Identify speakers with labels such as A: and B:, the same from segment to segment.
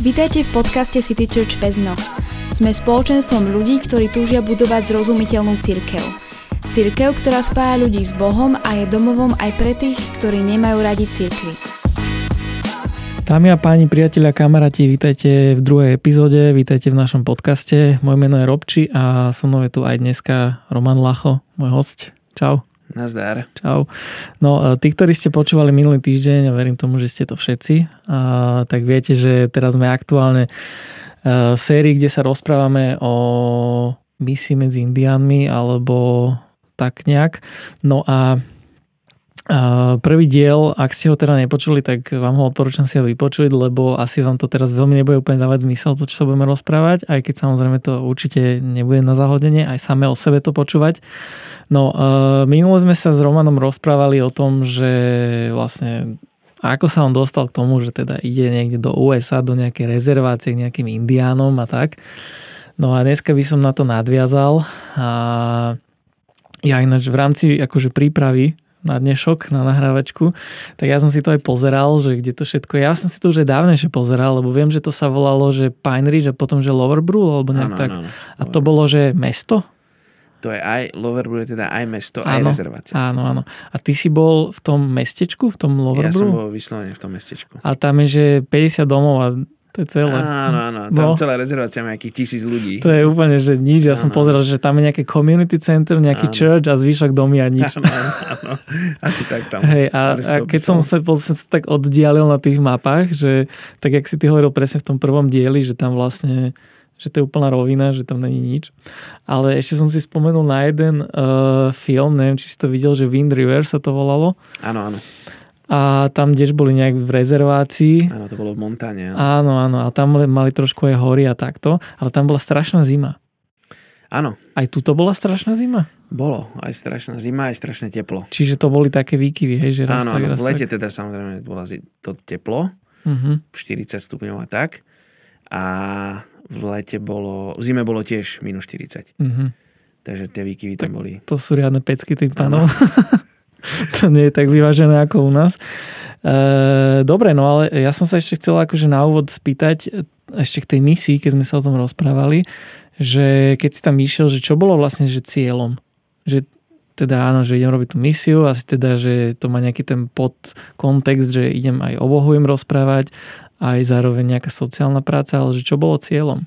A: Vítajte v podcaste City Church Pezno. Sme spoločenstvom ľudí, ktorí túžia budovať zrozumiteľnú církev. Církev, ktorá spája ľudí s Bohom a je domovom aj pre tých, ktorí nemajú radi církvy.
B: Dámy a páni, priatelia, kamaráti, vítajte v druhej epizóde, vítajte v našom podcaste. Moje meno je Robči a so mnou je tu aj dneska Roman Lacho, môj host. Čau.
C: Nazdar.
B: Čau. No, e, tí, ktorí ste počúvali minulý týždeň, a verím tomu, že ste to všetci, a, tak viete, že teraz sme aktuálne e, v sérii, kde sa rozprávame o misii medzi indiánmi, alebo tak nejak. No a Prvý diel, ak ste ho teda nepočuli, tak vám ho odporúčam si ho vypočuť, lebo asi vám to teraz veľmi nebude úplne dávať zmysel, to, čo sa budeme rozprávať, aj keď samozrejme to určite nebude na zahodenie, aj same o sebe to počúvať. No, uh, minule sme sa s Romanom rozprávali o tom, že vlastne ako sa on dostal k tomu, že teda ide niekde do USA, do nejakej rezervácie k nejakým indiánom a tak. No a dneska by som na to nadviazal. A ja ináč v rámci akože prípravy na dnešok, na nahrávačku, tak ja som si to aj pozeral, že kde to všetko je. Ja som si to už aj dávnejšie pozeral, lebo viem, že to sa volalo, že Pine Ridge a potom, že Loverbrew, alebo nejak ano, tak. Ano. A to bolo, že mesto?
C: To je aj, Loverbrew je teda aj mesto, áno, aj rezervácia.
B: Áno, áno. A ty si bol v tom mestečku, v tom Loverbrew? Ja
C: som bol vyslovene v tom mestečku.
B: A tam je, že 50 domov a to je celé.
C: Áno, áno. Tam no. celá rezervácia má nejakých tisíc ľudí.
B: To je úplne, že nič. Ja áno. som pozeral, že tam je nejaké community center, nejaký áno. church a zvyšok domy a nič.
C: Áno, áno. Asi tak tam.
B: Hej, a, a keď som sa, som sa tak oddialil na tých mapách, že tak jak si ty hovoril presne v tom prvom dieli, že tam vlastne že to je úplná rovina, že tam není nič. Ale ešte som si spomenul na jeden uh, film, neviem, či si to videl, že Wind River sa to volalo.
C: Áno, áno
B: a tam tiež boli nejak v rezervácii.
C: Áno, to bolo v Montáne.
B: Áno, áno, a tam mali trošku aj hory a takto, ale tam bola strašná zima.
C: Áno.
B: Aj tu to bola strašná zima?
C: Bolo, aj strašná zima, aj strašné teplo.
B: Čiže to boli také výkyvy, hej, že raz
C: áno,
B: tak, raz
C: v lete
B: tak.
C: teda samozrejme bola to teplo, uh-huh. 40 stupňov a tak. A v lete bolo, v zime bolo tiež minus 40. Uh-huh. Takže tie výkyvy tam boli.
B: To sú riadne pecky tým pánom. to nie je tak vyvážené ako u nás. E, dobre, no ale ja som sa ešte chcel akože na úvod spýtať ešte k tej misii, keď sme sa o tom rozprávali, že keď si tam išiel, že čo bolo vlastne že cieľom? Že teda áno, že idem robiť tú misiu, asi teda, že to má nejaký ten podkontext, že idem aj o Bohu im rozprávať, aj zároveň nejaká sociálna práca, ale že čo bolo cieľom?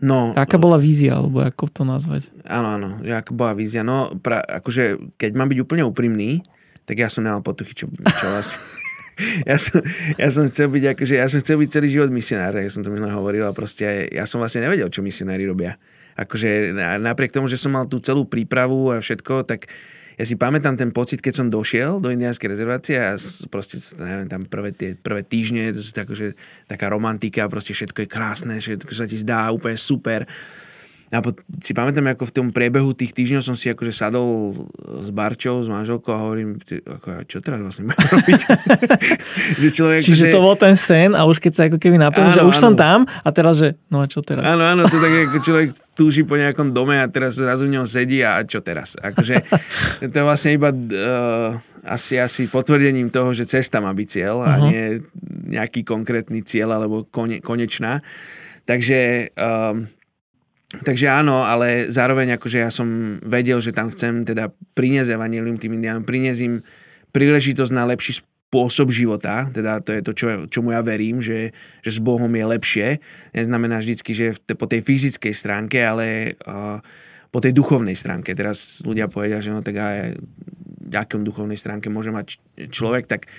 C: No,
B: aká bola vízia, alebo ako to nazvať?
C: Áno, áno, že aká bola vízia. No, pra, akože, keď mám byť úplne úprimný, tak ja som nemal potuchy, čo, čo vás... ja, som, ja som chcel byť, akože, ja som chcel byť celý život misionár, ja som to minule hovoril a proste ja som vlastne nevedel, čo misionári robia. Akože napriek tomu, že som mal tú celú prípravu a všetko, tak ja si pamätám ten pocit, keď som došiel do indiánskej rezervácie a proste, neviem, tam prvé, tie, prvé týždne, to je tak, že, taká romantika, proste všetko je krásne, všetko sa ti zdá úplne super. A po, si pamätám, ako v tom priebehu tých týždňov som si akože sadol s Barčou, s manželkou a hovorím, ty, ako, čo teraz vlastne budem robiť?
B: že človek, Čiže že... to bol ten sen a už keď sa ako keby naplnil, že už áno. som tam a teraz, že no a čo teraz?
C: Áno, áno, to tak ako človek túži po nejakom dome a teraz zrazu v ňom sedí a čo teraz? Akože to je vlastne iba uh, asi, asi potvrdením toho, že cesta má byť cieľ uh-huh. a nie nejaký konkrétny cieľ alebo kone, konečná. Takže um, Takže áno, ale zároveň akože ja som vedel, že tam chcem teda priniesť evanilium tým indiánom, priniesť im príležitosť na lepší spôsob života, teda to je to, čo, čomu ja verím, že, že s Bohom je lepšie. Neznamená vždycky, že po tej fyzickej stránke, ale uh, po tej duchovnej stránke. Teraz ľudia povedia, že no tak aj akom duchovnej stránke môže mať človek, tak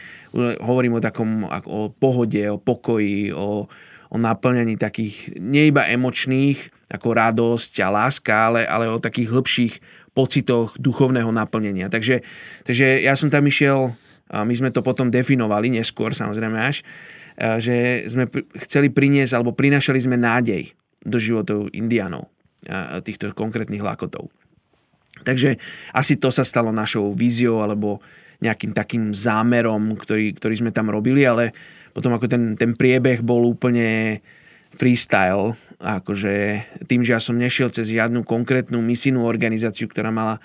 C: hovorím o takom o pohode, o pokoji, o, o naplňaní takých nie iba emočných, ako radosť a láska, ale, ale o takých hĺbších pocitoch duchovného naplnenia. Takže, takže ja som tam išiel, a my sme to potom definovali, neskôr samozrejme až, že sme chceli priniesť, alebo prinašali sme nádej do životov indianov, týchto konkrétnych lakotov. Takže asi to sa stalo našou víziou alebo nejakým takým zámerom, ktorý, ktorý sme tam robili, ale potom ako ten, ten priebeh bol úplne freestyle, akože tým, že ja som nešiel cez žiadnu konkrétnu misijnú organizáciu, ktorá mala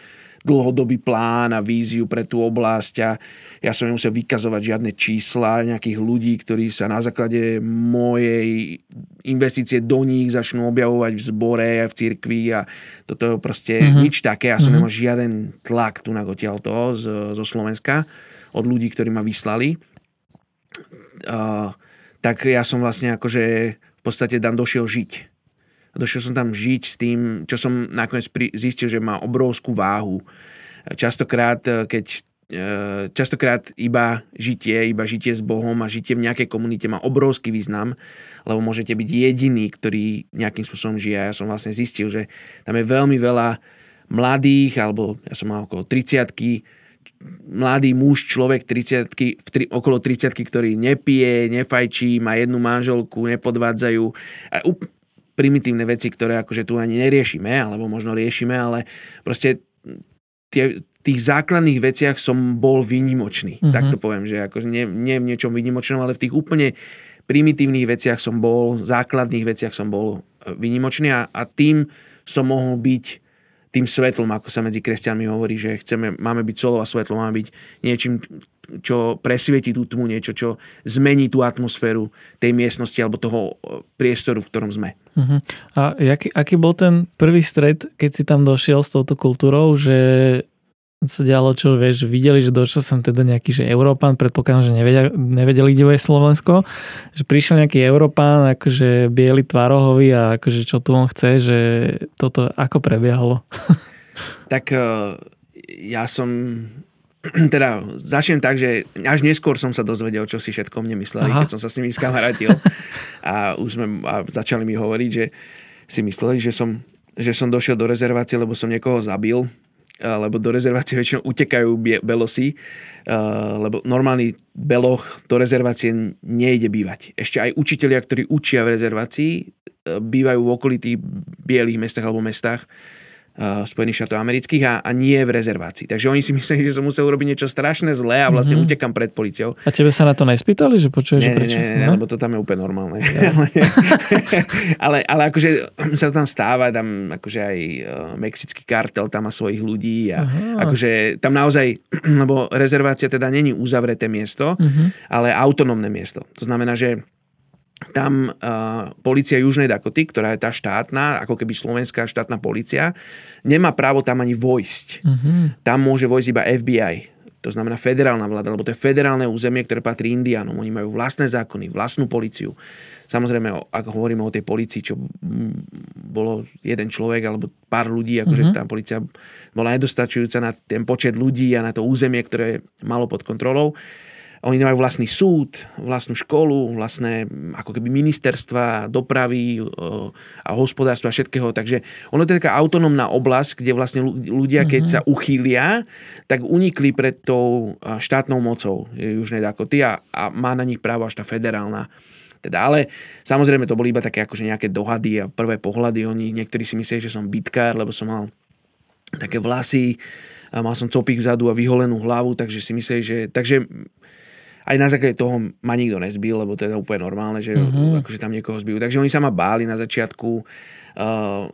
C: dlhodobý plán a víziu pre tú oblasť a ja som nemusel vykazovať žiadne čísla nejakých ľudí, ktorí sa na základe mojej investície do nich začnú objavovať v zbore a v cirkvi a toto je proste mm-hmm. nič také. Ja som mm-hmm. nemal žiaden tlak tu na odtiaľ toho z, zo Slovenska od ľudí, ktorí ma vyslali. Tak ja som vlastne akože v podstate tam došiel žiť došiel som tam žiť s tým, čo som nakoniec zistil, že má obrovskú váhu. Častokrát, eh, keď eh, častokrát iba žitie, iba žitie s Bohom a žitie v nejakej komunite má obrovský význam, lebo môžete byť jediný, ktorý nejakým spôsobom žije. Ja som vlastne zistil, že tam je veľmi veľa mladých, alebo ja som mal okolo 30 mladý muž, človek 30 v tri, okolo 30 ktorý nepije, nefajčí, má jednu manželku, nepodvádzajú. A primitívne veci, ktoré akože tu ani neriešime, alebo možno riešime, ale proste tie, tých základných veciach som bol výnimočný. Mm-hmm. Tak to poviem, že akože nie, nie v niečom výnimočnom, ale v tých úplne primitívnych veciach som bol, základných veciach som bol e, výnimočný a, a tým som mohol byť tým svetlom, ako sa medzi kresťanmi hovorí, že chceme, máme byť solou a svetlo, máme byť niečím, čo presvieti tú tmu, niečo, čo zmení tú atmosféru tej miestnosti alebo toho e, priestoru, v ktorom sme.
B: Uh-huh. A jaký, aký bol ten prvý stred, keď si tam došiel s touto kultúrou, že sa dialo, čo vieš, videli, že došiel som teda nejaký, že Európan, predpokladám, že nevedeli, nevedeli kde je Slovensko, že prišiel nejaký Európan, akože biely tvarohový a akože čo tu on chce, že toto ako prebiehalo?
C: tak e, ja som teda začnem tak, že až neskôr som sa dozvedel, čo si všetko mne mysleli, Aha. keď som sa s nimi skamarátil a už sme a začali mi hovoriť, že si mysleli, že som, že som došiel do rezervácie, lebo som niekoho zabil, lebo do rezervácie väčšinou utekajú belosy, lebo normálny beloch do rezervácie nejde bývať. Ešte aj učitelia, ktorí učia v rezervácii, e, bývajú v okolitých bielých mestách alebo mestách, Spojených štátov amerických a, a nie v rezervácii. Takže oni si mysleli, že som musel urobiť niečo strašné zlé a vlastne mm-hmm. utekam pred policiou.
B: A tebe sa na to nespýtali, že počuješ,
C: nie,
B: že prečo?
C: Nie, nie, no? lebo to tam je úplne normálne. ale, ale akože sa tam stáva, tam akože aj uh, mexický kartel tam má svojich ľudí a Aha. akože tam naozaj, lebo rezervácia teda není uzavreté miesto, mm-hmm. ale autonómne miesto. To znamená, že tam uh, policia Južnej Dakoty, ktorá je tá štátna, ako keby slovenská štátna policia, nemá právo tam ani vojsť. Uh-huh. Tam môže vojsť iba FBI, to znamená federálna vláda, lebo to je federálne územie, ktoré patrí Indianom. Oni majú vlastné zákony, vlastnú policiu. Samozrejme, ako hovoríme o tej policii, čo bolo jeden človek alebo pár ľudí, akože uh-huh. tá policia bola nedostačujúca na ten počet ľudí a na to územie, ktoré malo pod kontrolou. Oni majú vlastný súd, vlastnú školu, vlastné ako keby ministerstva, dopravy a hospodárstva a všetkého. Takže ono je taká autonómna oblasť, kde vlastne ľudia, keď mm-hmm. sa uchýlia, tak unikli pred tou štátnou mocou Južnej Dakoty a, a má na nich právo až tá federálna. Teda, ale samozrejme to boli iba také akože nejaké dohady a prvé pohľady. Oni, niektorí si mysleli, že som bitkár, lebo som mal také vlasy, a mal som copík vzadu a vyholenú hlavu, takže si mysleli, že... Takže aj na základe toho ma nikto nezbil, lebo to je úplne normálne, že mm-hmm. akože tam niekoho zbijú. Takže oni sa ma báli na začiatku. Uh,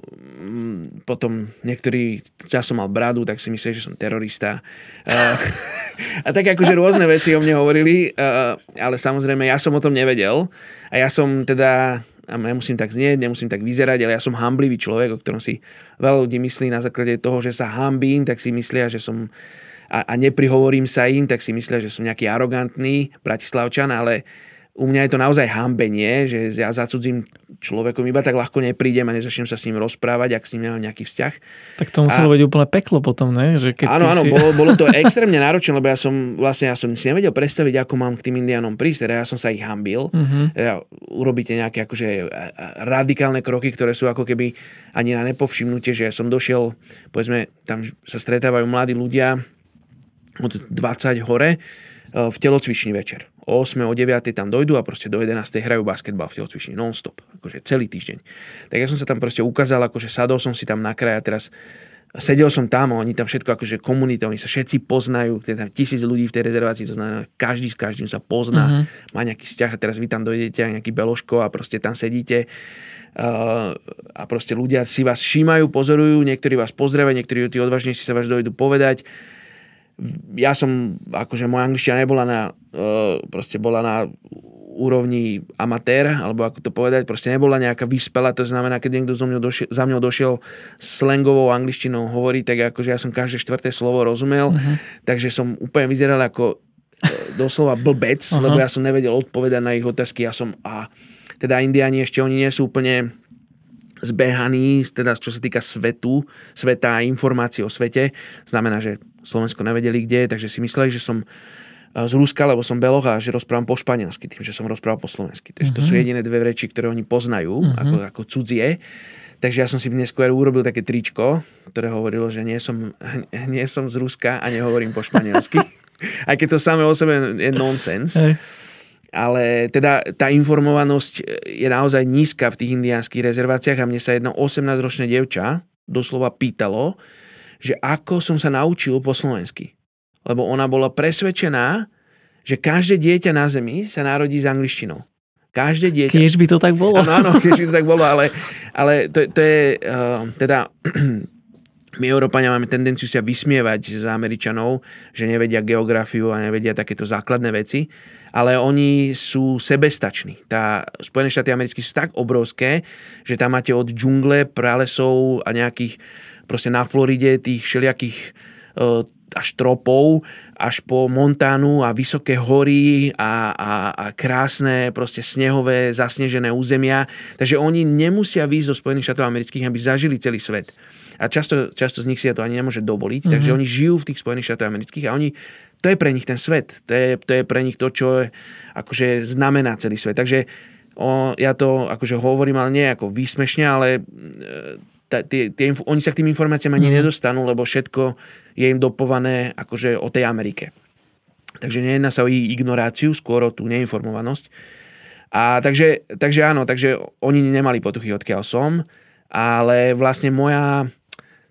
C: potom niektorí časom mal bradu, tak si mysleli, že som terorista. Uh, a tak akože rôzne veci o mne hovorili, uh, ale samozrejme ja som o tom nevedel. A ja som teda a nemusím tak znieť, nemusím tak vyzerať, ale ja som hamblivý človek, o ktorom si veľa ľudí myslí na základe toho, že sa hambím, tak si myslia, že som a, a neprihovorím sa im, tak si myslia, že som nejaký arogantný bratislavčan, ale u mňa je to naozaj hambenie, že ja za cudzím človekom iba tak ľahko neprídem a nezačnem sa s ním rozprávať, ak s ním nemám nejaký vzťah.
B: Tak to muselo a... byť úplne peklo potom, ne? Že keď
C: áno, áno,
B: si...
C: bolo, bolo to extrémne náročné, lebo ja som vlastne ja som si nevedel predstaviť, ako mám k tým indianom prísť, teda ja som sa ich hambil. Uh-huh. Ja, urobíte nejaké akože radikálne kroky, ktoré sú ako keby ani na nepovšimnutie, že ja som došiel, povedzme, tam sa stretávajú mladí ľudia, od 20 hore e, v telocvičný večer. O 8, o 9 tam dojdu a proste do 11 hrajú basketbal v telocvični non-stop, akože celý týždeň. Tak ja som sa tam proste ukázal, akože sadol som si tam na kraj a teraz sedel som tam, oni tam všetko akože komunita, oni sa všetci poznajú, je tam tisíc ľudí v tej rezervácii, to znamená, každý s každým sa pozná, uh-huh. má nejaký vzťah a teraz vy tam dojdete a nejaký beložko a proste tam sedíte uh, a proste ľudia si vás všímajú, pozorujú, niektorí vás pozdravia, niektorí tí odvážnejší sa vás dojdu povedať. Ja som, akože moja angličtina nebola na, uh, proste bola na úrovni amatér, alebo ako to povedať, proste nebola nejaká vyspela, to znamená, keď niekto za mňou došiel, za mňou došiel slangovou angličtinou hovoriť, tak akože ja som každé štvrté slovo rozumel, uh-huh. takže som úplne vyzeral ako e, doslova blbec, uh-huh. lebo ja som nevedel odpovedať na ich otázky, ja som a teda indiani ešte oni nie sú úplne zbehaní, teda čo sa týka svetu, sveta a informácií o svete. Znamená, že Slovensko nevedeli kde, takže si mysleli, že som z Ruska, lebo som beloch a že rozprávam po španielsky, tým, že som rozprával po slovensky. Takže uh-huh. to sú mhm. jediné dve reči, ktoré oni poznajú uh-huh. ako, ako cudzie. Takže ja som si dnes skôr urobil také tričko, ktoré hovorilo, že nie som, nie som z Ruska a nehovorím po španielsky. Aj keď to samé o sebe je nonsens. Hey. Ale teda tá informovanosť je naozaj nízka v tých indiánskych rezerváciách a mne sa jedno 18-ročné devča doslova pýtalo, že ako som sa naučil po slovensky lebo ona bola presvedčená, že každé dieťa na Zemi sa narodí s angličtinou. Každé dieťa.
B: Keď by to tak bolo.
C: Áno, áno, keď by to tak bolo, ale, ale to, to je uh, teda my Európania máme tendenciu sa vysmievať z Američanov, že nevedia geografiu a nevedia takéto základné veci, ale oni sú sebestační. Tá, Spojené štáty americké sú tak obrovské, že tam máte od džungle, pralesov a nejakých proste na Floride tých všelijakých uh, až tropov, až po Montánu a vysoké hory a, a, a krásne proste snehové zasnežené územia. Takže oni nemusia výjsť zo Spojených štátov amerických, aby zažili celý svet. A často, často z nich si to ani nemôže dovoliť, mm-hmm. takže oni žijú v tých Spojených štátoch amerických a oni, to je pre nich ten svet. To je, to je pre nich to, čo akože znamená celý svet. Takže o, ja to akože hovorím, ale nie ako výsmešne, ale e, tie, tie, oni sa k tým informáciám ani mm. nedostanú, lebo všetko je im dopované akože o tej Amerike. Takže nejedná sa o ich ignoráciu, skôr o tú neinformovanosť. A takže, takže áno, takže oni nemali potuchy, odkiaľ som, ale vlastne moja,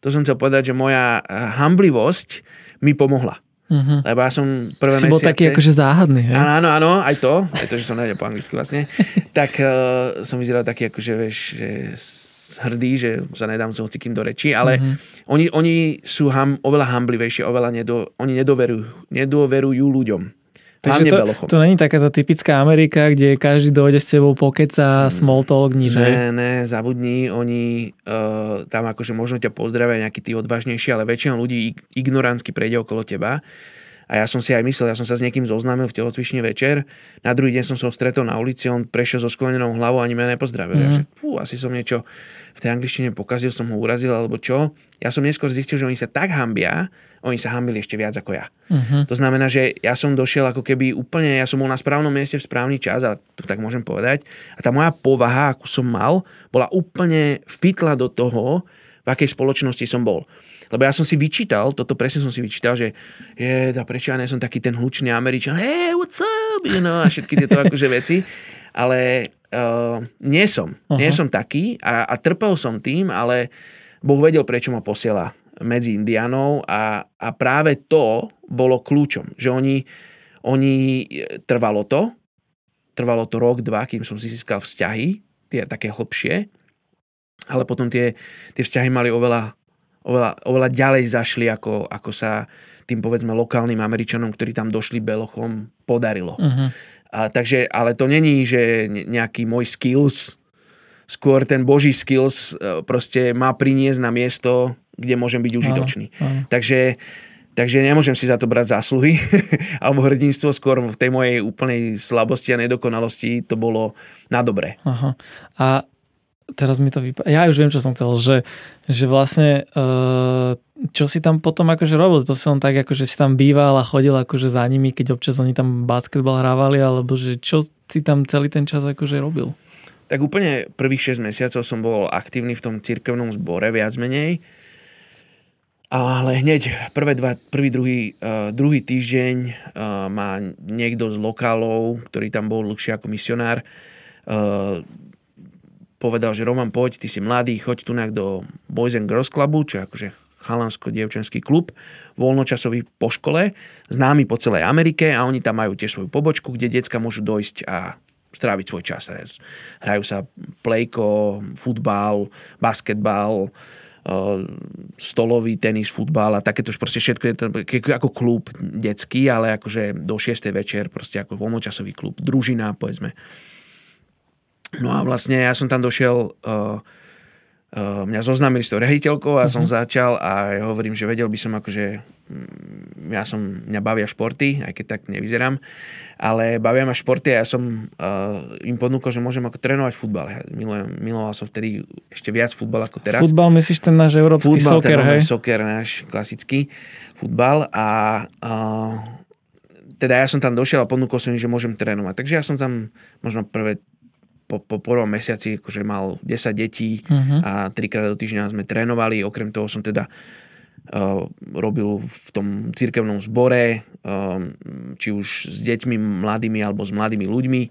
C: to som chcel povedať, že moja hamblivosť mi pomohla. Uh-huh. Lebo ja som prvé
B: si
C: mesiace...
B: bol taký akože záhadný, hej?
C: Áno, áno, áno, aj to, aj to, že som nevedel po anglicky vlastne. tak uh, som vyzeral taký akože, vieš, že hrdý, že sa nedám sa hocikým do reči, ale mm-hmm. oni, oni sú ham, oveľa hamblivejšie, oveľa nedo, oni nedoverujú, nedoverujú ľuďom. Takže
B: to, to není taká tá typická Amerika, kde každý dojde s tebou pokeca, mm. small talk, nič,
C: Ne, ne, zabudni, oni uh, tam akože možno ťa pozdravia nejaký tí odvážnejší, ale väčšina ľudí ignorantsky prejde okolo teba a ja som si aj myslel, ja som sa s niekým zoznámil v telocvične večer, na druhý deň som sa ho stretol na ulici, on prešiel so sklenenou hlavou ani mňa nepozdravil. Mm. Ja, že, pú, asi som niečo v tej angličtine pokazil, som ho urazil alebo čo. Ja som neskôr zistil, že oni sa tak hambia, oni sa hambili ešte viac ako ja. Uh-huh. To znamená, že ja som došiel ako keby úplne, ja som bol na správnom mieste v správny čas, a to tak môžem povedať. A tá moja povaha, akú som mal, bola úplne fitla do toho, v akej spoločnosti som bol. Lebo ja som si vyčítal, toto presne som si vyčítal, že je, a prečo ja nie som taký ten hlučný Američan, hey, what's up, you know, a všetky tieto akože veci. Ale uh, nie som. Uh-huh. Nie som taký a, a trpel som tým, ale Boh vedel, prečo ma posiela medzi Indianov a, a práve to bolo kľúčom, že oni, oni trvalo to, trvalo to rok, dva, kým som si získal vzťahy, tie také hlbšie, ale potom tie, tie vzťahy mali oveľa oveľa, oveľa ďalej zašli, ako, ako sa tým povedzme lokálnym Američanom, ktorí tam došli belochom, podarilo. Uh-huh. A, takže, ale to není, že nejaký môj skills, skôr ten boží skills e, proste má priniesť na miesto, kde môžem byť užitočný. Uh-huh. Uh-huh. Takže Takže nemôžem si za to brať zásluhy alebo hrdinstvo, skôr v tej mojej úplnej slabosti a nedokonalosti to bolo na dobre.
B: Aha. A teraz mi to vypadá. Ja už viem, čo som chcel, že, že vlastne uh, čo si tam potom akože robil? To len tak, akože si tam býval a chodil akože za nimi, keď občas oni tam basketbal hrávali, alebo že čo si tam celý ten čas akože robil?
C: Tak úplne prvých 6 mesiacov som bol aktívny v tom cirkevnom zbore, viac menej. Ale hneď prvé dva, prvý, druhý, uh, druhý týždeň uh, má niekto z lokálov, ktorý tam bol dlhšie ako misionár, uh, povedal, že Roman, poď, ty si mladý, choď tu do Boys and Girls Clubu, čo je akože chalansko-dievčenský klub, voľnočasový po škole, známy po celej Amerike a oni tam majú tiež svoju pobočku, kde decka môžu dojsť a stráviť svoj čas. Hrajú sa plejko, futbal, basketbal, stolový tenis, futbal a takéto proste všetko je to ako klub detský, ale akože do 6. večer proste ako voľnočasový klub, družina povedzme. No a vlastne ja som tam došiel uh, uh, mňa zoznámili s tou rehiteľkou a uh-huh. som mhm. začal a ja hovorím, že vedel by som akože mm, ja som, mňa bavia športy, aj keď tak nevyzerám, ale bavia ma športy a ja som uh, im ponúkol, že môžem ako trénovať futbal. Ja milujem, miloval som vtedy ešte viac futbal ako teraz.
B: Futbal myslíš ten náš európsky futbal, soker,
C: ten
B: hej?
C: soker, náš klasický futbal a uh, teda ja som tam došiel a ponúkol som im, že môžem trénovať. Takže ja som tam možno prvé po, po prvom mesiaci akože mal 10 detí uh-huh. a trikrát do týždňa sme trénovali. Okrem toho som teda uh, robil v tom cirkevnom zbore, uh, či už s deťmi mladými alebo s mladými ľuďmi.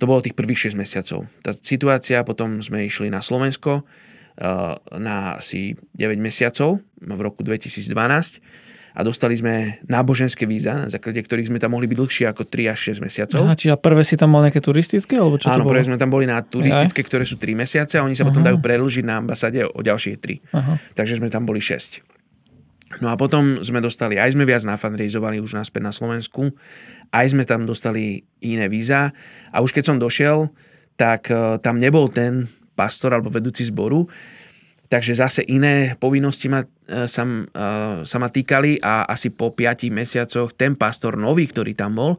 C: To bolo tých prvých 6 mesiacov. Tá situácia, potom sme išli na Slovensko uh, na asi 9 mesiacov v roku 2012 a dostali sme náboženské víza, na základe ktorých sme tam mohli byť dlhšie ako 3 až 6 mesiacov.
B: Aha, čiže prvé si tam mal nejaké turistické? Alebo čo
C: Áno,
B: to
C: prvé sme tam boli na turistické, Aj. ktoré sú 3 mesiace a oni sa Aha. potom dajú predlžiť na ambasáde o ďalšie 3. Aha. Takže sme tam boli 6. No a potom sme dostali, aj sme viac nafanrejzovali už naspäť na Slovensku, aj sme tam dostali iné víza a už keď som došiel, tak uh, tam nebol ten pastor alebo vedúci zboru, Takže zase iné povinnosti ma, e, sa, e, sa ma týkali a asi po 5 mesiacoch ten pastor nový, ktorý tam bol,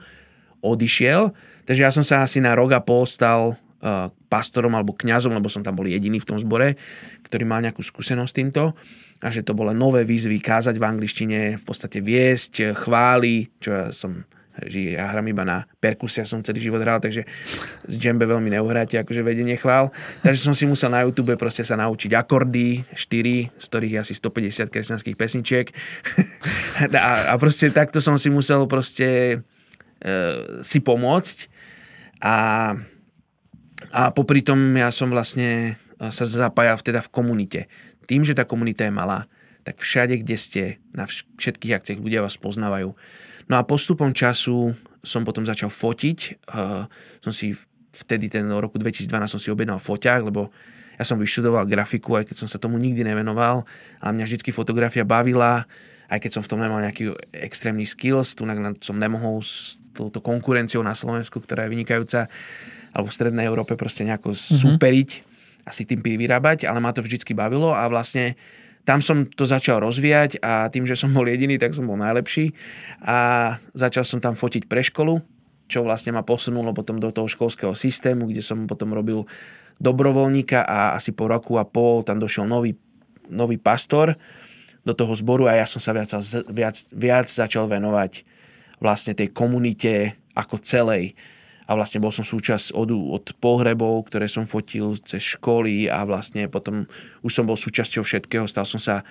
C: odišiel. Takže ja som sa asi na rok a pol stal e, pastorom alebo kňazom, lebo som tam bol jediný v tom zbore, ktorý mal nejakú skúsenosť s týmto a že to bolo nové výzvy kázať v angličtine, v podstate viesť, chváli, čo ja som že ja hram iba na perkusia, som celý život hral, takže z džembe veľmi neuhráte akože vedenie chvál. Takže som si musel na YouTube proste sa naučiť akordy, 4, z ktorých je asi 150 kresťanských pesničiek. a, a proste takto som si musel proste e, si pomôcť. A, a popri tom ja som vlastne e, sa zapájal teda v komunite. Tým, že tá komunita je malá, tak všade, kde ste, na všetkých akciách ľudia vás poznávajú No a postupom času som potom začal fotiť. Uh, som si vtedy ten roku 2012 som si objednal foťák, lebo ja som vyštudoval grafiku, aj keď som sa tomu nikdy nevenoval, ale mňa vždy fotografia bavila, aj keď som v tom nemal nejaký extrémny skills, tu som nemohol s touto konkurenciou na Slovensku, ktorá je vynikajúca, alebo v Strednej Európe proste nejako mm-hmm. superiť a si tým vyrábať, ale ma to vždycky bavilo a vlastne tam som to začal rozvíjať a tým, že som bol jediný, tak som bol najlepší. A začal som tam fotiť pre školu, čo vlastne ma posunulo potom do toho školského systému, kde som potom robil dobrovoľníka a asi po roku a pol tam došiel nový, nový pastor do toho zboru a ja som sa viac, viac, viac začal venovať vlastne tej komunite ako celej a vlastne bol som súčasť od, od pohrebov, ktoré som fotil cez školy a vlastne potom už som bol súčasťou všetkého, stal som sa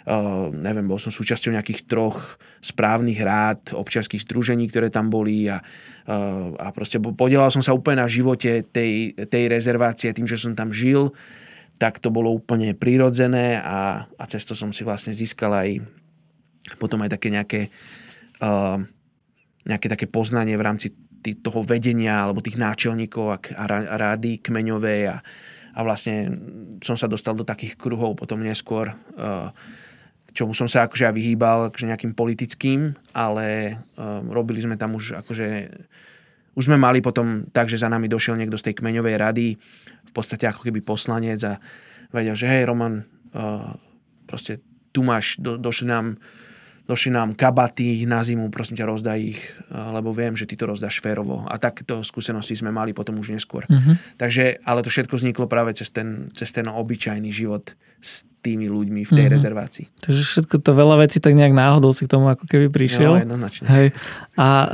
C: Uh, neviem, bol som súčasťou nejakých troch správnych rád, občianských združení, ktoré tam boli a, uh, a proste podielal som sa úplne na živote tej, tej rezervácie tým, že som tam žil, tak to bolo úplne prirodzené a, a cez to som si vlastne získal aj potom aj také nejaké uh, nejaké také poznanie v rámci toho vedenia alebo tých náčelníkov a, a rády kmeňové a, a vlastne som sa dostal do takých kruhov potom neskôr, uh, čomu som sa akože ja vyhýbal akože nejakým politickým, ale uh, robili sme tam už akože už sme mali potom tak, že za nami došiel niekto z tej kmeňovej rady, v podstate ako keby poslanec a vedel, že hej Roman, uh, proste tu máš, do, došli nám došli nám kabaty na zimu, prosím ťa, rozdaj ich, lebo viem, že ty to rozdáš férovo. A takéto skúsenosti sme mali potom už neskôr. Uh-huh. Takže, ale to všetko vzniklo práve cez ten, cez ten obyčajný život s tými ľuďmi v tej uh-huh. rezervácii.
B: Takže všetko to veľa vecí tak nejak náhodou si k tomu ako keby prišiel.
C: No, jednoznačne.
B: Hej. A uh,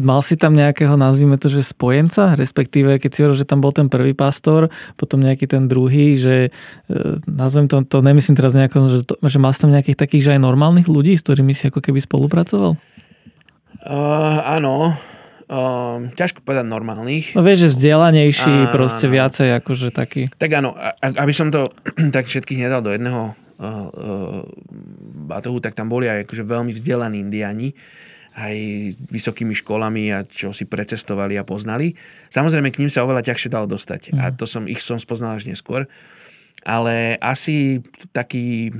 B: mal si tam nejakého, nazvime to, že spojenca, respektíve keď si hovoril, že tam bol ten prvý pastor, potom nejaký ten druhý, že uh, nazvem to, to nemyslím teraz nejako, že, to, že mal si tam nejakých takých, že aj normálnych ľudí, s ktorými si ako keby spolupracoval?
C: Uh, áno, Um, ťažko povedať normálnych.
B: No vieš, že vzdelanejší, proste viacej akože taký.
C: Tak áno, aby som to tak všetkých nedal do jedného batohu, tak tam boli aj akože veľmi vzdelaní indiani aj vysokými školami a čo si precestovali a poznali. Samozrejme, k ním sa oveľa ťažšie dalo dostať. Mm. A to som, ich som spoznal až neskôr. Ale asi taký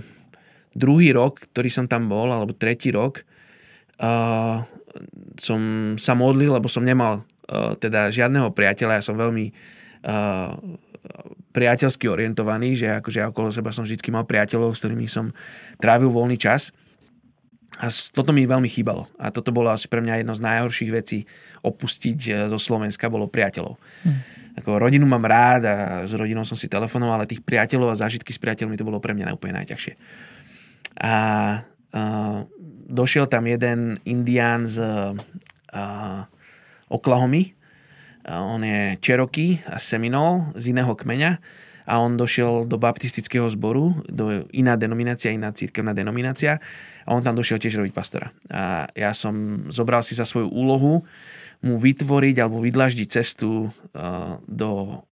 C: druhý rok, ktorý som tam bol, alebo tretí rok, uh, som sa modlil, lebo som nemal uh, teda žiadneho priateľa. Ja som veľmi uh, priateľsky orientovaný, že akože okolo seba som vždy mal priateľov, s ktorými som trávil voľný čas. A toto mi veľmi chýbalo. A toto bolo asi pre mňa jedno z najhorších vecí opustiť e, zo Slovenska, bolo priateľov. Hmm. Ako rodinu mám rád a s rodinou som si telefonoval, ale tých priateľov a zážitky s priateľmi to bolo pre mňa úplne najťažšie. A uh, došiel tam jeden indián z uh, Oklahomy. Uh, on je Cherokee a Seminole z iného kmeňa a on došiel do baptistického zboru, do iná denominácia, iná církevná denominácia a on tam došiel tiež robiť pastora. A ja som zobral si za svoju úlohu mu vytvoriť alebo vydlaždiť cestu do,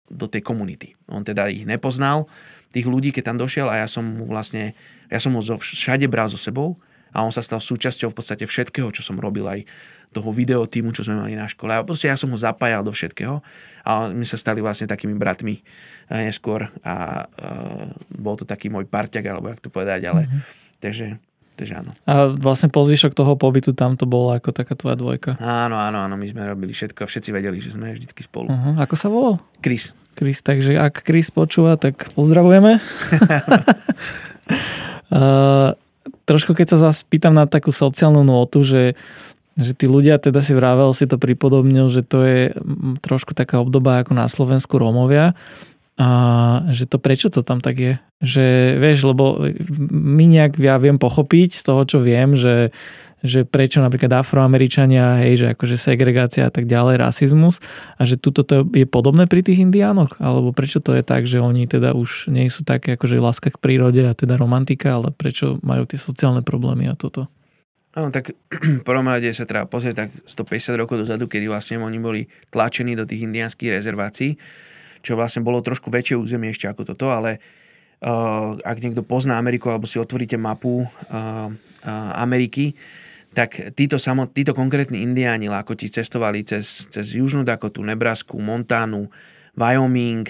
C: do tej komunity. On teda ich nepoznal, tých ľudí, keď tam došiel a ja som mu vlastne, ja som ho zo všade bral so sebou a on sa stal súčasťou v podstate všetkého, čo som robil aj toho videotýmu, čo sme mali na škole. A proste ja som ho zapájal do všetkého a my sa stali vlastne takými bratmi eh, neskôr a uh, bol to taký môj parťak, alebo jak to povedať, ale mm-hmm. takže Takže áno.
B: A vlastne po zvyšok toho pobytu tam to bolo ako taká tvoja dvojka.
C: Áno, áno, áno, my sme robili všetko všetci vedeli, že sme vždycky spolu.
B: Uh-huh. Ako sa volal?
C: Chris.
B: Chris, takže ak Chris počúva, tak pozdravujeme. uh, trošku keď sa zase pýtam na takú sociálnu notu, že že tí ľudia, teda si vravel, si to pripodobnil, že to je trošku taká obdoba ako na Slovensku Rómovia. A že to prečo to tam tak je? Že vieš, lebo my nejak ja viem pochopiť z toho, čo viem, že, že prečo napríklad afroameričania, hej, že akože segregácia a tak ďalej, rasizmus a že tuto to je podobné pri tých indiánoch? Alebo prečo to je tak, že oni teda už nie sú také akože láska k prírode a teda romantika, ale prečo majú tie sociálne problémy a toto?
C: Áno, tak v prvom rade sa treba pozrieť tak 150 rokov dozadu, kedy vlastne oni boli tlačení do tých indiánskych rezervácií, čo vlastne bolo trošku väčšie územie ešte ako toto, ale uh, ak niekto pozná Ameriku alebo si otvoríte mapu uh, Ameriky, tak títo, samo, títo konkrétni indiáni lákoti cestovali cez, cez Južnú Dakotu, Nebrasku, Montánu, Wyoming,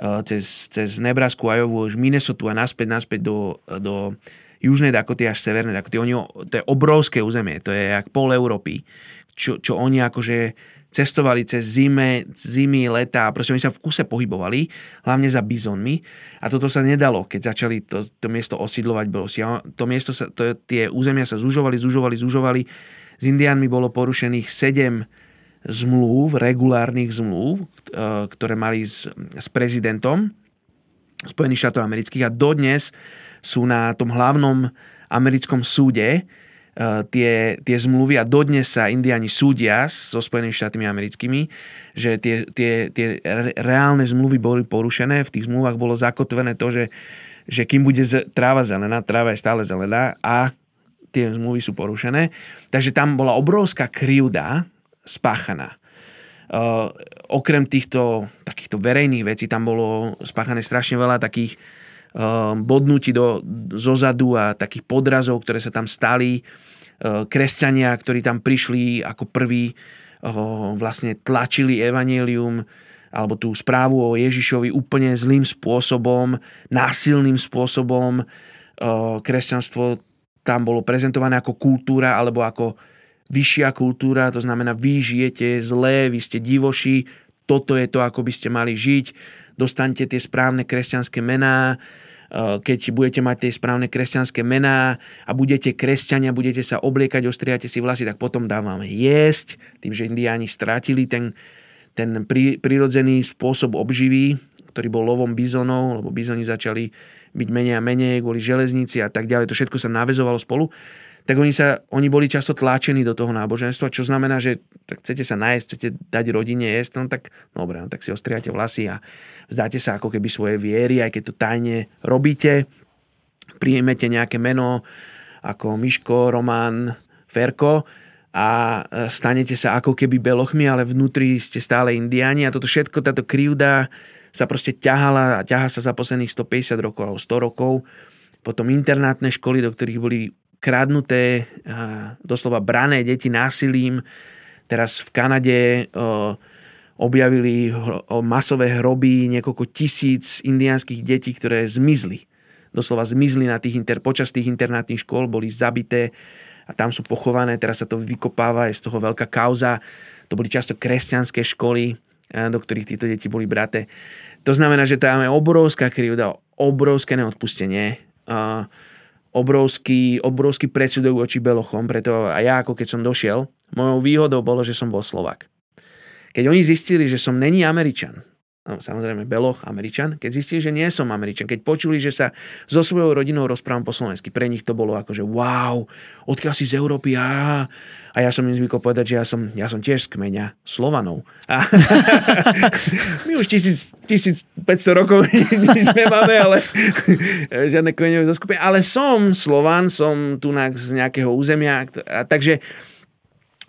C: uh, cez, cez Nebrasku, Iowa, Minnesota a naspäť, naspäť do, do južnej Dakoty až severnej Dakoty. Oni, to je obrovské územie, to je jak pol Európy, čo, čo oni akože cestovali cez zime, zimy, leta, proste oni sa v kuse pohybovali, hlavne za bizonmi a toto sa nedalo, keď začali to, to miesto osídlovať Brosi. To miesto sa, to, tie územia sa zužovali, zužovali, zužovali. S Indiánmi bolo porušených 7 zmluv, regulárnych zmluv, e, ktoré mali s, s prezidentom Spojených štátov amerických a dodnes sú na tom hlavnom americkom súde tie, tie zmluvy a dodnes sa Indiani súdia so Spojenými štátmi americkými, že tie, tie, tie reálne zmluvy boli porušené. V tých zmluvách bolo zakotvené to, že, že kým bude tráva zelená, tráva je stále zelená a tie zmluvy sú porušené. Takže tam bola obrovská krivda spáchaná. Uh, okrem týchto takýchto verejných vecí tam bolo spáchané strašne veľa takých uh, bodnutí do, zozadu a takých podrazov, ktoré sa tam stali. Uh, kresťania, ktorí tam prišli ako prví, uh, vlastne tlačili evanelium alebo tú správu o Ježišovi úplne zlým spôsobom, násilným spôsobom. Uh, kresťanstvo tam bolo prezentované ako kultúra alebo ako vyššia kultúra, to znamená, vy žijete zlé, vy ste divoši, toto je to, ako by ste mali žiť, dostanete tie správne kresťanské mená, keď budete mať tie správne kresťanské mená a budete kresťania, budete sa obliekať, ostriate si vlasy, tak potom dávame jesť, tým, že indiáni strátili ten, ten prirodzený spôsob obživy, ktorý bol lovom bizonov, lebo bizoni začali byť menej a menej kvôli železnici a tak ďalej. To všetko sa navezovalo spolu tak oni, sa, oni boli často tlačení do toho náboženstva, čo znamená, že tak chcete sa nájsť, chcete dať rodine jesť, no tak dobre, no, tak si ostriate vlasy a vzdáte sa ako keby svoje viery, aj keď to tajne robíte, príjmete nejaké meno ako Miško, Roman, Ferko a e, stanete sa ako keby belochmi, ale vnútri ste stále indiáni a toto všetko, táto krivda sa proste ťahala a ťaha sa za posledných 150 rokov alebo 100 rokov. Potom internátne školy, do ktorých boli kradnuté, doslova brané deti násilím. Teraz v Kanade objavili masové hroby, niekoľko tisíc indiánskych detí, ktoré zmizli. Doslova zmizli na tých inter, počas tých internátnych škôl, boli zabité a tam sú pochované, teraz sa to vykopáva, je z toho veľká kauza. To boli často kresťanské školy, do ktorých títo deti boli braté. To znamená, že tam je obrovská krivda, obrovské neodpustenie, obrovský, obrovský predsudok voči Belochom, preto a ja ako keď som došiel, mojou výhodou bolo, že som bol Slovak. Keď oni zistili, že som není Američan, samozrejme Beloch, Američan, keď zistili, že nie som Američan, keď počuli, že sa so svojou rodinou rozprávam po slovensky, pre nich to bolo ako, že wow, odkiaľ si z Európy, a, a ja som im zvykol povedať, že ja som, ja som tiež z kmeňa Slovanov. A, my už tisíc, 1500 rokov nič nemáme, ale žiadne kmeňové zoskupy, ale som Slovan, som tu z nejakého územia, a, takže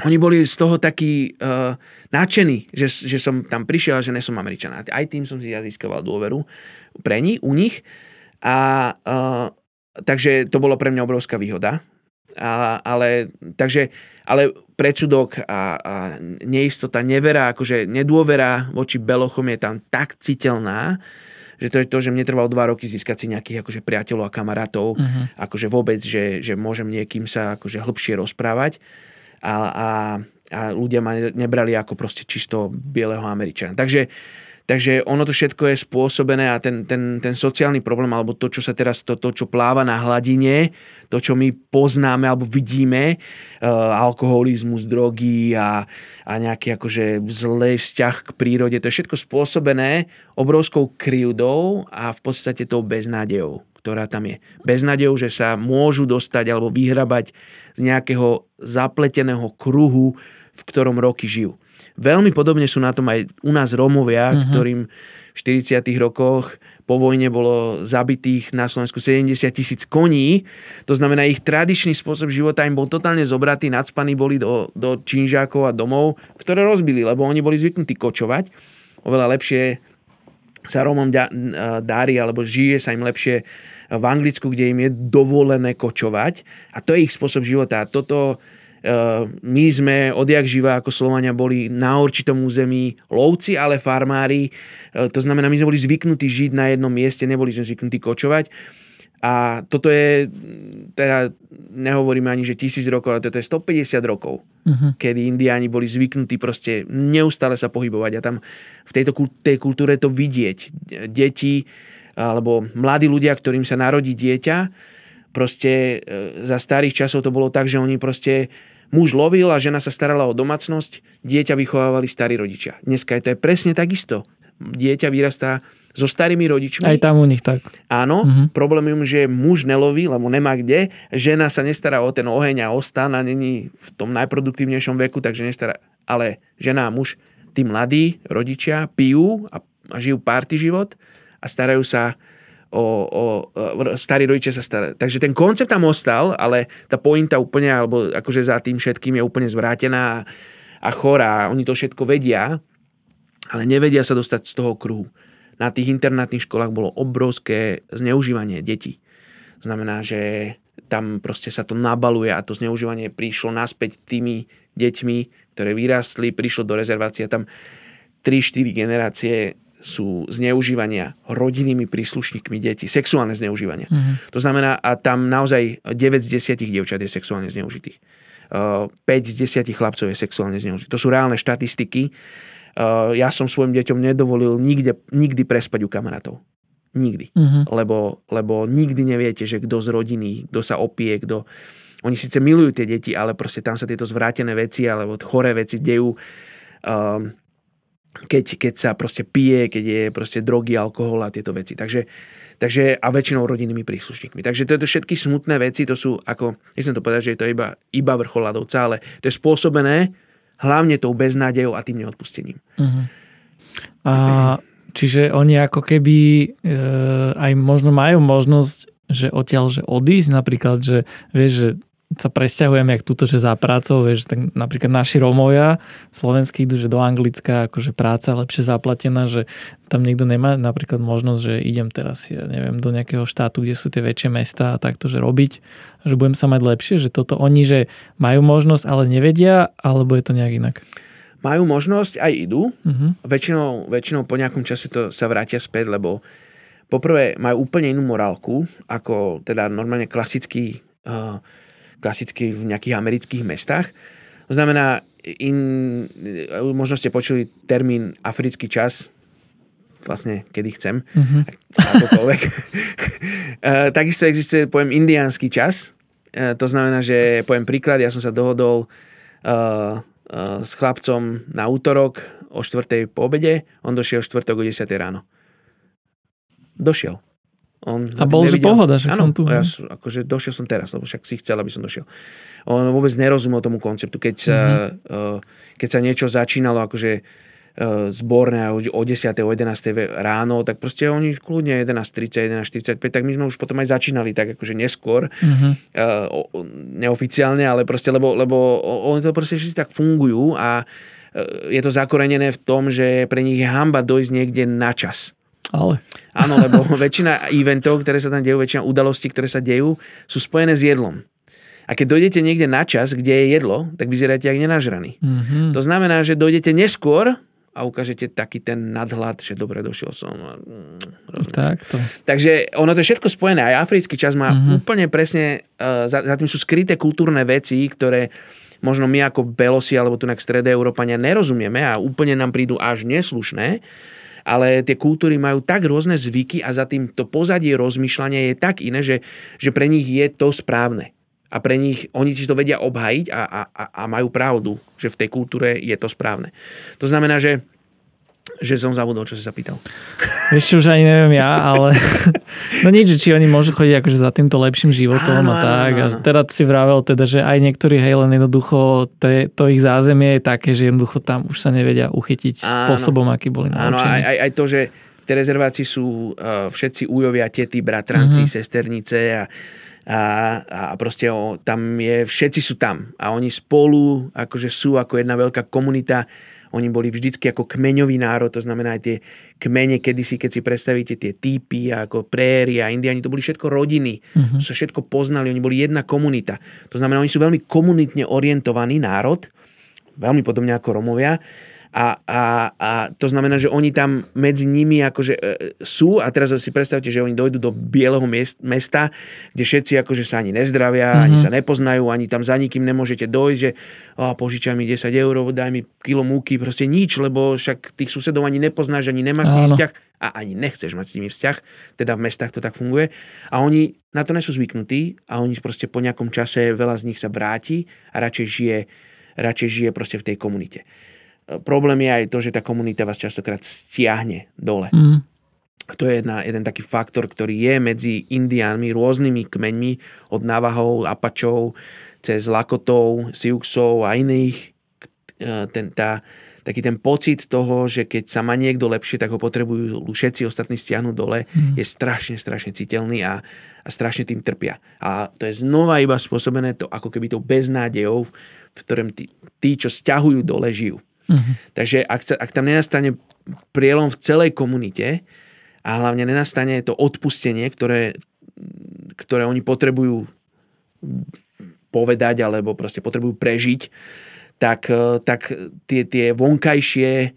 C: oni boli z toho takí uh, nadšení, že, že som tam prišiel a že nesom Američan. Aj tým som si ja získaval dôveru pre nich, u nich. A, uh, takže to bolo pre mňa obrovská výhoda. A, ale, takže, ale predsudok a, a neistota, nevera, akože nedôvera voči Belochom je tam tak citeľná, že to je to, že mne trvalo dva roky získať si nejakých akože priateľov a kamarátov, uh-huh. akože vôbec, že, že môžem niekým sa akože hlbšie rozprávať a, a, a ľudia ma nebrali ako proste čisto bieleho Američana. Takže, takže ono to všetko je spôsobené a ten, ten, ten sociálny problém, alebo to, čo sa teraz, to, to, čo pláva na hladine, to, čo my poznáme alebo vidíme, uh, alkoholizmus, drogy a, a nejaký akože zlý vzťah k prírode, to je všetko spôsobené obrovskou krivdou a v podstate tou beznádejou ktorá tam je. Beznadejou, že sa môžu dostať alebo vyhrabať z nejakého zapleteného kruhu, v ktorom roky žijú. Veľmi podobne sú na tom aj u nás Rómovia, uh-huh. ktorým v 40. rokoch po vojne bolo zabitých na Slovensku 70 tisíc koní. To znamená, ich tradičný spôsob života im bol totálne zobratý, nadspaní boli do, do činžákov a domov, ktoré rozbili, lebo oni boli zvyknutí kočovať. Oveľa lepšie sa Rómom dári alebo žije sa im lepšie v Anglicku, kde im je dovolené kočovať a to je ich spôsob života. A toto e, my sme odjak živa ako Slovania boli na určitom území lovci, ale farmári. E, to znamená, my sme boli zvyknutí žiť na jednom mieste, neboli sme zvyknutí kočovať. A toto je, teda nehovoríme ani, že tisíc rokov, ale toto je 150 rokov, uh-huh. kedy indiáni boli zvyknutí proste neustále sa pohybovať a tam v tejto tej kultúre to vidieť. Deti alebo mladí ľudia, ktorým sa narodí dieťa, proste e, za starých časov to bolo tak, že oni proste muž lovil a žena sa starala o domácnosť, dieťa vychovávali starí rodičia. Dneska je to je presne takisto. Dieťa vyrastá so starými rodičmi.
B: Aj tam u nich tak.
C: Áno, uh-huh. problém je, že muž neloví, lebo nemá kde, žena sa nestará o ten oheň a o stan a není v tom najproduktívnejšom veku, takže nestará. Ale žena a muž, tí mladí rodičia pijú a, a žijú party život a starajú sa o, o, o starí rodičia sa starajú. Takže ten koncept tam ostal, ale tá pointa úplne, alebo akože za tým všetkým je úplne zvrátená a chorá. Oni to všetko vedia, ale nevedia sa dostať z toho kruhu na tých internátnych školách bolo obrovské zneužívanie detí. Znamená, že tam proste sa to nabaluje a to zneužívanie prišlo naspäť tými deťmi, ktoré vyrastli, prišlo do rezervácie. Tam 3-4 generácie sú zneužívania rodinnými príslušníkmi detí, sexuálne zneužívania. Mm-hmm. To znamená, a tam naozaj 9 z 10 dievčat je sexuálne zneužitých. 5 z 10 chlapcov je sexuálne zneužitých. To sú reálne štatistiky ja som svojim deťom nedovolil nikde, nikdy prespať u kamarátov. Nikdy. Uh-huh. Lebo, lebo nikdy neviete, že kto z rodiny, kto sa opie, kto... Oni síce milujú tie deti, ale proste tam sa tieto zvrátené veci alebo choré veci dejú. Um, keď, keď sa proste pije, keď je proste drogy, alkohol a tieto veci. Takže, takže a väčšinou rodinnými príslušníkmi. Takže to všetky smutné veci, to sú ako, nechcem to povedať, že je to iba, iba vrchol ľadovca, ale to je spôsobené hlavne tou beznádejou a tým neodpustením. Uh-huh.
B: A čiže oni ako keby e, aj možno majú možnosť, že odtiaľ, že odísť napríklad, že vieš, že sa presťahujeme, jak túto, že za prácou, vieš, tak napríklad naši Rómovia slovenskí idú, že do Anglicka, akože práca lepšie zaplatená, že tam niekto nemá napríklad možnosť, že idem teraz, ja neviem, do nejakého štátu, kde sú tie väčšie mesta a takto, že robiť, že budem sa mať lepšie, že toto oni, že majú možnosť, ale nevedia, alebo je to nejak inak?
C: Majú možnosť, aj idú. Uh-huh. Väčšinou, väčšinou po nejakom čase to sa vrátia späť, lebo poprvé majú úplne inú morálku, ako teda normálne klasický uh, klasicky v nejakých amerických mestách. To znamená, in, možno ste počuli termín africký čas, vlastne kedy chcem, mm-hmm. akokoľvek. Takisto existuje pojem indiánsky čas, e, to znamená, že poviem príklad, ja som sa dohodol uh, uh, s chlapcom na útorok o 4. po obede, on došiel 4. o 10. ráno. Došiel.
B: On a bol, nevidel. že pohoda, že som tu.
C: Ja, akože došiel som teraz, lebo však si chcel, aby som došiel. On vôbec nerozumel tomu konceptu. Keď sa, mm-hmm. keď sa niečo začínalo akože uh, zborné o 10. o 11. ráno, tak proste oni kľudne 11.30, 11.45, tak my sme už potom aj začínali tak akože neskôr, mm-hmm. uh, neoficiálne, ale proste, lebo, lebo oni to proste všetci tak fungujú a je to zakorenené v tom, že pre nich je hamba dojsť niekde na čas.
B: Ale.
C: Áno, lebo väčšina eventov, ktoré sa tam dejú, väčšina udalostí, ktoré sa dejú, sú spojené s jedlom. A keď dojdete niekde na čas, kde je jedlo, tak vyzeráte ako nenažraný. Mm-hmm. To znamená, že dojdete neskôr a ukážete taký ten nadhľad, že dobre, došiel som.
B: Tak to.
C: Takže ono to je všetko spojené. Aj africký čas má mm-hmm. úplne presne, uh, za, za tým sú skryté kultúrne veci, ktoré možno my ako Belosi alebo tu na strede Európania nerozumieme a úplne nám prídu až neslušné ale tie kultúry majú tak rôzne zvyky a za tým to pozadie rozmýšľania je tak iné, že, že pre nich je to správne. A pre nich, oni si to vedia obhajiť a, a, a majú pravdu, že v tej kultúre je to správne. To znamená, že že som zabudol, čo si sa pýtal.
B: Ešte už ani neviem ja, ale no nič, či oni môžu chodiť akože za týmto lepším životom áno, a tak. Áno, áno. A teda si vravel teda, že aj niektorí hej, len jednoducho te, to ich zázemie je také, že jednoducho tam už sa nevedia uchytiť áno. spôsobom, aký boli naučení.
C: Áno, aj, aj, aj to, že v tej rezervácii sú uh, všetci újovia, tety, bratranci, uh-huh. sesternice a a, a proste o, tam je, všetci sú tam a oni spolu akože sú ako jedna veľká komunita oni boli vždycky ako kmeňový národ, to znamená aj tie kmene, kedysi, keď si predstavíte tie typy, ako préry a indiani, to boli všetko rodiny, uh-huh. sa všetko poznali, oni boli jedna komunita. To znamená, oni sú veľmi komunitne orientovaný národ, veľmi podobne ako Romovia a, a, a to znamená, že oni tam medzi nimi akože e, sú a teraz si predstavte, že oni dojdú do bieleho mesta, kde všetci akože sa ani nezdravia, mm-hmm. ani sa nepoznajú, ani tam za nikým nemôžete dojsť, že oh, požičaj mi 10 eur, daj mi kilo múky, proste nič, lebo však tých susedov ani nepoznáš, ani nemáš s nimi vzťah a ani nechceš mať s nimi vzťah, teda v mestách to tak funguje. A oni na to nie sú zvyknutí a oni proste po nejakom čase veľa z nich sa vráti a radšej žije, radšej žije proste v tej komunite. Problém je aj to, že tá komunita vás častokrát stiahne dole. Mm. To je jedna, jeden taký faktor, ktorý je medzi indiánmi, rôznymi kmeňmi, od Navahov, Apačov, cez Lakotov, Siuxov a iných. E, ten, tá, taký ten pocit toho, že keď sa má niekto lepšie, tak ho potrebujú všetci ostatní stiahnuť dole, mm. je strašne, strašne citeľný a, a strašne tým trpia. A to je znova iba spôsobené to, ako keby to beznádejou, v ktorom tí, tí čo stiahujú dole, žijú. Uh-huh. Takže ak, ak tam nenastane prielom v celej komunite a hlavne nenastane to odpustenie, ktoré, ktoré oni potrebujú povedať alebo proste potrebujú prežiť, tak, eh, tak tie, tie vonkajšie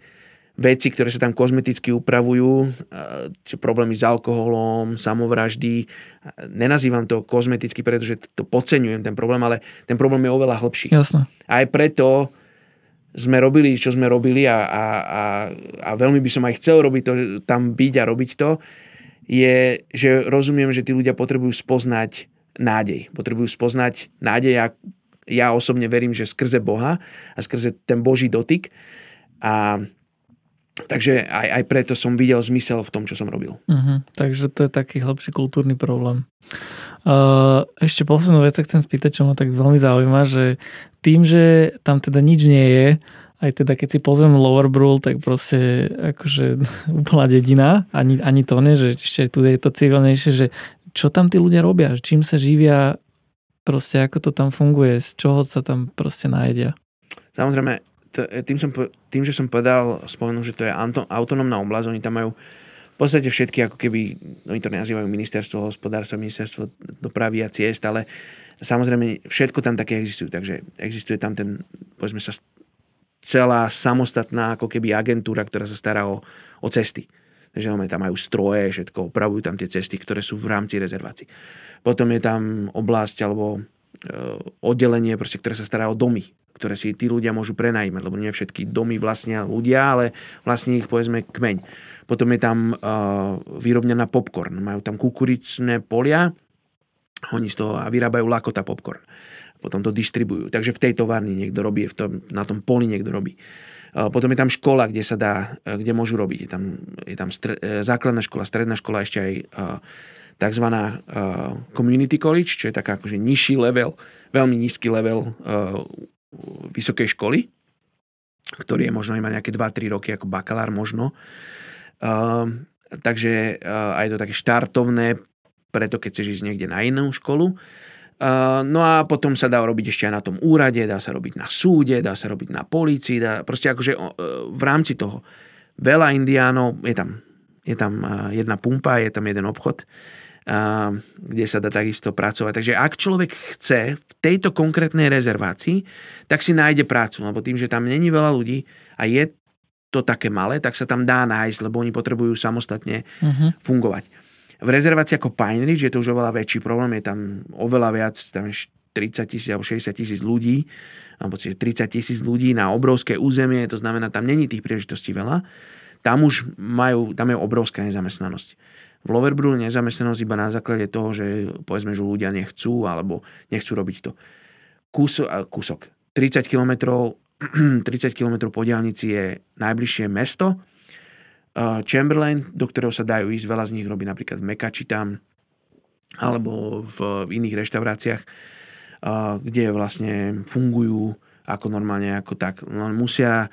C: veci, ktoré sa tam kozmeticky upravujú, či problémy s alkoholom, samovraždy, nenazývam to kozmeticky, pretože to podceňujem ten problém, ale ten problém je oveľa hlbší.
B: Jasne.
C: Aj preto sme robili, čo sme robili a, a, a, a veľmi by som aj chcel robiť to, tam byť a robiť to, je, že rozumiem, že tí ľudia potrebujú spoznať nádej. Potrebujú spoznať nádej a ja osobne verím, že skrze Boha a skrze ten Boží dotyk. A takže aj, aj preto som videl zmysel v tom, čo som robil.
B: Uh-huh. Takže to je taký hlbší kultúrny problém. Uh, ešte poslednú vec chcem spýtať, čo ma tak veľmi zaujíma, že tým, že tam teda nič nie je, aj teda keď si pozriem Lower Brule, tak proste akože úplná dedina, ani, ani to ne, že ešte tu je to civilnejšie, že čo tam tí ľudia robia, čím sa živia, proste ako to tam funguje, z čoho sa tam proste nájdia?
C: Samozrejme, tým, som, tým, že som povedal, spomenul, že to je autonómna oblasť, oni tam majú v podstate všetky, ako keby, oni to nazývajú ministerstvo hospodárstva, ministerstvo dopravy a ciest, ale samozrejme všetko tam také existuje, takže existuje tam ten, povedzme sa, celá samostatná ako keby agentúra, ktorá sa stará o, o cesty. Takže tam majú stroje, všetko, opravujú tam tie cesty, ktoré sú v rámci rezervácií. Potom je tam oblasť alebo e, oddelenie, proste, ktoré sa stará o domy, ktoré si tí ľudia môžu prenajímať, lebo nie všetky domy vlastnia ľudia, ale vlastní ich povedzme kmeň. Potom je tam uh, výrobňa na popcorn. Majú tam kukuricné polia, oni z toho a vyrábajú lakota popcorn. Potom to distribujú. Takže v tej továrni niekto robí, v tom, na tom poli niekto robí. Uh, potom je tam škola, kde sa dá, uh, kde môžu robiť. Je tam, je tam stre, základná škola, stredná škola, ešte aj tzv. community college, čo je taká akože nižší level, veľmi nízky level vysokej školy, ktorý je možno iba nejaké 2-3 roky ako bakalár možno. Uh, takže uh, aj to také štartovné, preto keď chceš ísť niekde na inú školu. Uh, no a potom sa dá robiť ešte aj na tom úrade, dá sa robiť na súde, dá sa robiť na polícii, dá, proste akože uh, v rámci toho veľa indiánov, je tam, je tam uh, jedna pumpa, je tam jeden obchod, kde sa dá takisto pracovať. Takže ak človek chce v tejto konkrétnej rezervácii, tak si nájde prácu, lebo tým, že tam není veľa ľudí a je to také malé, tak sa tam dá nájsť, lebo oni potrebujú samostatne uh-huh. fungovať. V rezervácii ako Pine Ridge je to už oveľa väčší problém, je tam oveľa viac, tam je 30 tisíc alebo 60 tisíc ľudí, alebo 30 tisíc ľudí na obrovské územie, to znamená, tam není tých príležitostí veľa. Tam už majú, tam je obrovská nezamestnanosť. V Loverbru nezamestnanosť iba na základe toho, že povedzme, že ľudia nechcú alebo nechcú robiť to. Kúso, kúsok. 30 km 30 km po diálnici je najbližšie mesto. Chamberlain, do ktorého sa dajú ísť, veľa z nich robí napríklad v Mekači tam, alebo v iných reštauráciách, kde vlastne fungujú ako normálne, ako tak. No, musia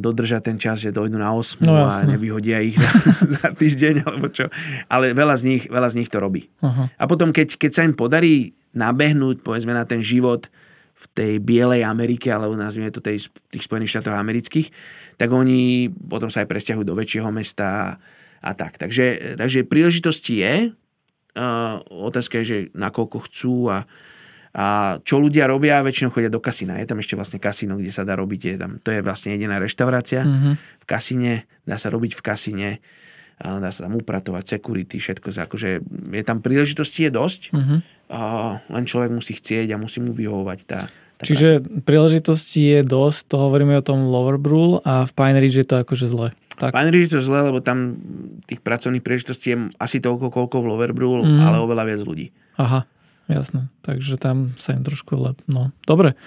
C: dodržať ten čas, že dojdú na 8 no, a nevyhodia ich za, týždeň alebo čo. Ale veľa z nich, veľa z nich to robí. Uh-huh. A potom, keď, keď sa im podarí nabehnúť, povedzme, na ten život v tej bielej Amerike, alebo nazvime to tej, tých Spojených štátov amerických, tak oni potom sa aj presťahujú do väčšieho mesta a, a tak. Takže, takže príležitosti je. Uh, otázka je, že nakoľko chcú a, a čo ľudia robia, väčšinou chodia do kasína. Je tam ešte vlastne kasíno, kde sa dá robiť. Je tam, to je vlastne jediná reštaurácia mm-hmm. v kasíne. Dá sa robiť v kasíne. Dá sa tam upratovať, security, všetko. Akože je tam príležitosti je dosť. Mm-hmm. A len človek musí chcieť a musí mu vyhovovať tá, tá
B: Čiže práca. príležitosti je dosť, to hovoríme o tom Lower Brule a v Pine Ridge je to akože zle.
C: Tak. Pine Ridge je to zle, lebo tam tých pracovných príležitostí je asi toľko, koľko v Lower Brule, mm. ale oveľa viac ľudí.
B: Aha jasné. Takže tam sa im trošku lep. No, dobre.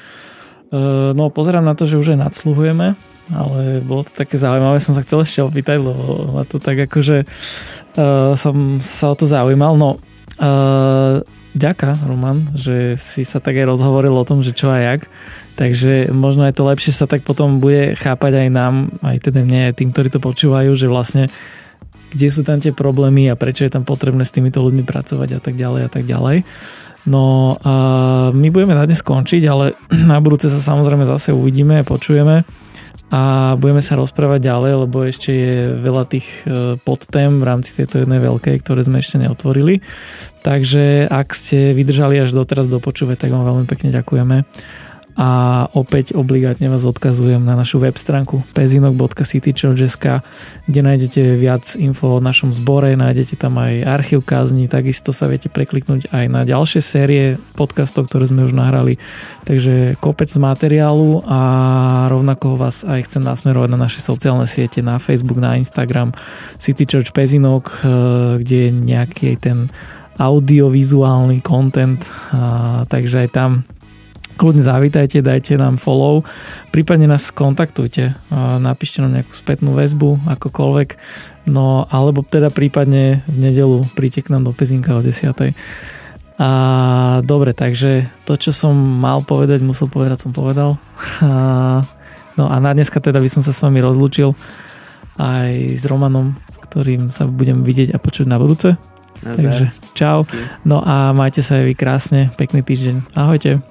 B: E, no, pozerám na to, že už aj nadsluhujeme, ale bolo to také zaujímavé, som sa chcel ešte opýtať, lebo ma to tak akože uh, som sa o to zaujímal. No, uh, ďaká, Roman, že si sa tak aj rozhovoril o tom, že čo a jak. Takže možno je to lepšie sa tak potom bude chápať aj nám, aj teda mne, aj tým, ktorí to počúvajú, že vlastne kde sú tam tie problémy a prečo je tam potrebné s týmito ľuďmi pracovať a tak ďalej a tak ďalej. No a my budeme na dnes skončiť, ale na budúce sa samozrejme zase uvidíme, počujeme a budeme sa rozprávať ďalej, lebo ešte je veľa tých e, podtém v rámci tejto jednej veľkej, ktoré sme ešte neotvorili. Takže ak ste vydržali až doteraz dopočúvať, tak vám veľmi pekne ďakujeme a opäť obligátne vás odkazujem na našu web stránku pezinok.citychurch.sk kde nájdete viac info o našom zbore, nájdete tam aj archív kázni, takisto sa viete prekliknúť aj na ďalšie série podcastov, ktoré sme už nahrali, takže kopec materiálu a rovnako vás aj chcem nasmerovať na naše sociálne siete, na Facebook, na Instagram City Church Pezinok, eh, kde je nejaký ten audiovizuálny content, takže aj tam kľudne zavítajte, dajte nám follow, prípadne nás kontaktujte, napíšte nám nejakú spätnú väzbu, akokoľvek, no alebo teda prípadne v nedelu príďte k nám do Pezinka o 10. A dobre, takže to, čo som mal povedať, musel povedať, som povedal. A, no a na dneska teda by som sa s vami rozlúčil aj s Romanom, ktorým sa budem vidieť a počuť na budúce. Nazdar. Takže čau. No a majte sa aj vy krásne. Pekný týždeň. Ahojte.